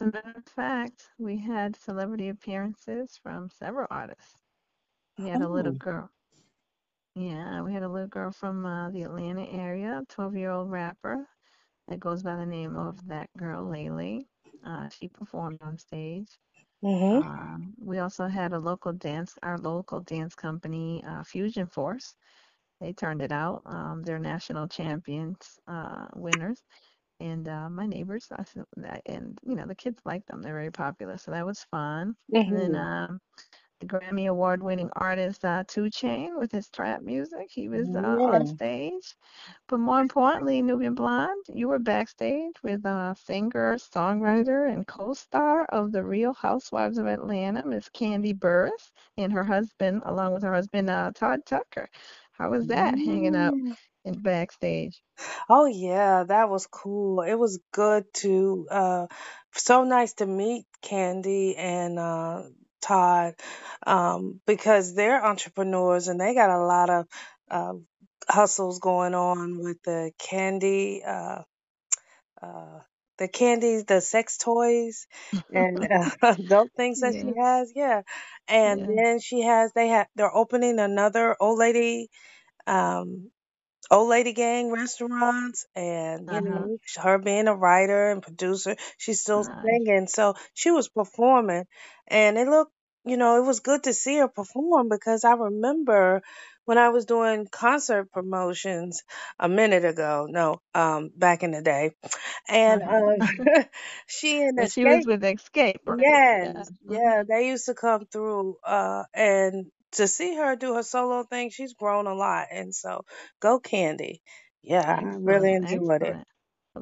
As a matter of fact, we had celebrity appearances from several artists. We had a little Oh. girl. Yeah, we had a little girl from uh, the Atlanta area, 12-year-old rapper that goes by the name of that girl, Lay Lay. Uh, she performed on stage. Mm-hmm. Um, we also had a local dance, our local dance company, uh, Fusion Force. They turned it out. Um, they're national champions, uh, winners. And uh, my neighbors, I said that, and you know, the kids liked them. They're very popular, so that was fun. And then Mm-hmm. um, the Grammy Award-winning artist uh, 2 Chainz with his trap music, he was uh, on stage. But more importantly, Nubian Blonde, you were backstage with uh, singer, songwriter, and co-star of The Real Housewives of Atlanta, Miss Kandi Burruss, and her husband, along with her husband, uh, Todd Tucker. How was that, hanging out Mm. In backstage? Oh yeah, that was cool. It was good to uh so nice to meet Kandi and uh Todd um because they're entrepreneurs and they got a lot of uh hustles going on with the candy uh uh the candies, the sex toys and uh, adult things that she has. Yeah. And yeah. then she has they have they're opening another old lady um old lady gang restaurants and you Uh-huh. know her being a writer and producer she's still Nice. singing so she was performing and it looked you know it was good to see her perform because i remember when i was doing concert promotions a minute ago no um back in the day and um Uh-huh. she and When she was with Xscape, right? Yeah. Yes, yeah, hmm they used to come through, uh, and to see her do her solo thing, she's grown a lot. And so, go Kandi. Yeah, I really Excellent, enjoyed it. excellent.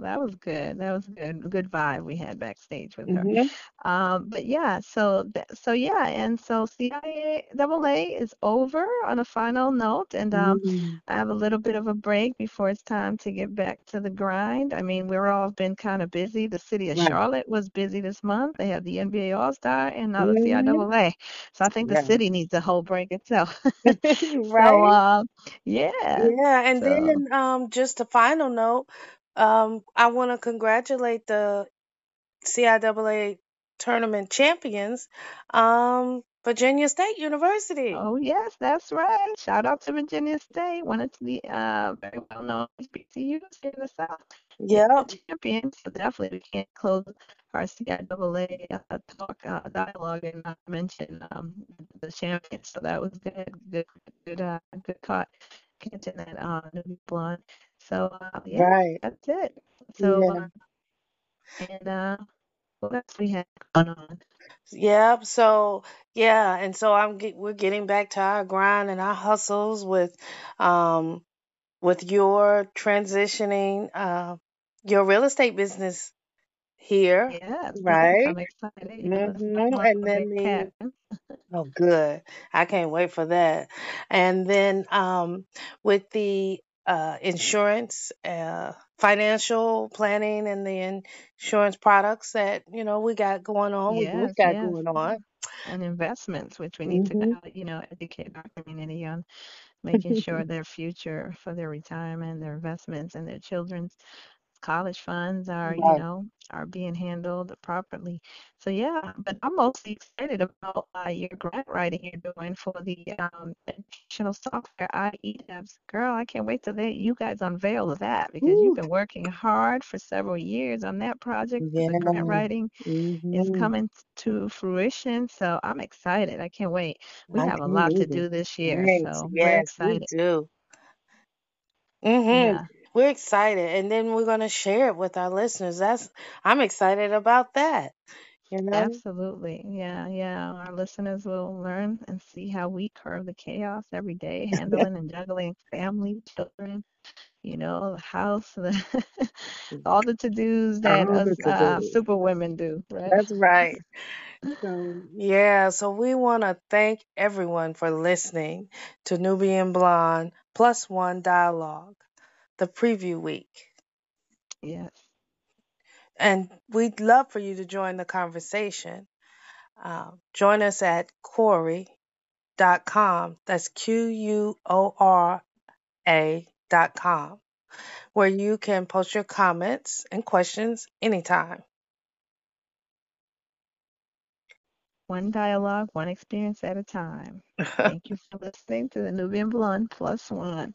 That was good. That was good. Good vibe we had backstage with her. hmm Um, but yeah, so so yeah, and so CIA double A is over on a final note, and um, mm I have a little bit of a break before it's time to get back to the grind. I mean, we're all been kind of busy. The city of Right. Charlotte was busy this month. They have the NBA All-Star and now the CI hmm double A. So I think the city needs a whole break itself. So Right? um, yeah. Yeah, and So then um, just a final note, um, I want to congratulate the CIAA tournament champions, um, Virginia State University. Oh, yes, that's right. Shout out to Virginia State, one of the uh, very well-known HBCUs here in the South. Yep. champions, so definitely we can't close our CIAA uh, talk uh, dialogue and not mention um, the champions. So that was good, good, good, uh, good caught catching that uh, new blonde. So uh, yeah, Right. that's it. So Yeah. uh, and uh, what else we have going on? Yep. So yeah, and so I'm get, we're getting back to our grind and our hustles with um with your transitioning uh your real estate business here, Yes, yes, right? I'm excited. Yeah, let's talk hmm about And the big then the cat. oh good. I can't wait for that. And then um with the uh insurance uh financial planning and the insurance products that you know we got going on, we both got yes. going on. And investments, which we need to, hmm uh, you know, educate our community on making sure their future for their retirement, their investments, and their children's college funds are, you know, are being handled properly. So yeah, but I'm mostly excited about uh, your grant writing you're doing for the um, educational software IEDEBS. Girl, I can't wait till they, you guys unveil that because you've been working hard for several years on that project. Yeah. The grant writing is hmm coming to fruition, so I'm excited. I can't wait. We I have a lot to do this year, Right. so we're Yes, we excited. do. hmm Yeah. We're excited, and then we're gonna share it with our listeners. That's I'm excited about that. You know. Absolutely. Yeah, yeah. Our listeners will learn and see how we curb the chaos every day, handling and juggling family, children, you know, the house, the all the to-dos that us to uh, super women do, right? That's right. So yeah, so we want to thank everyone for listening to Nubian Blonde Plus One Dialogue, the preview week. Yes. And we'd love for you to join the conversation. Uh, join us at Quora.com. That's Q U O R A.com, where you can post your comments and questions anytime. one dialogue, one experience at a time. Thank you for listening to the Nubian Blonde Plus One,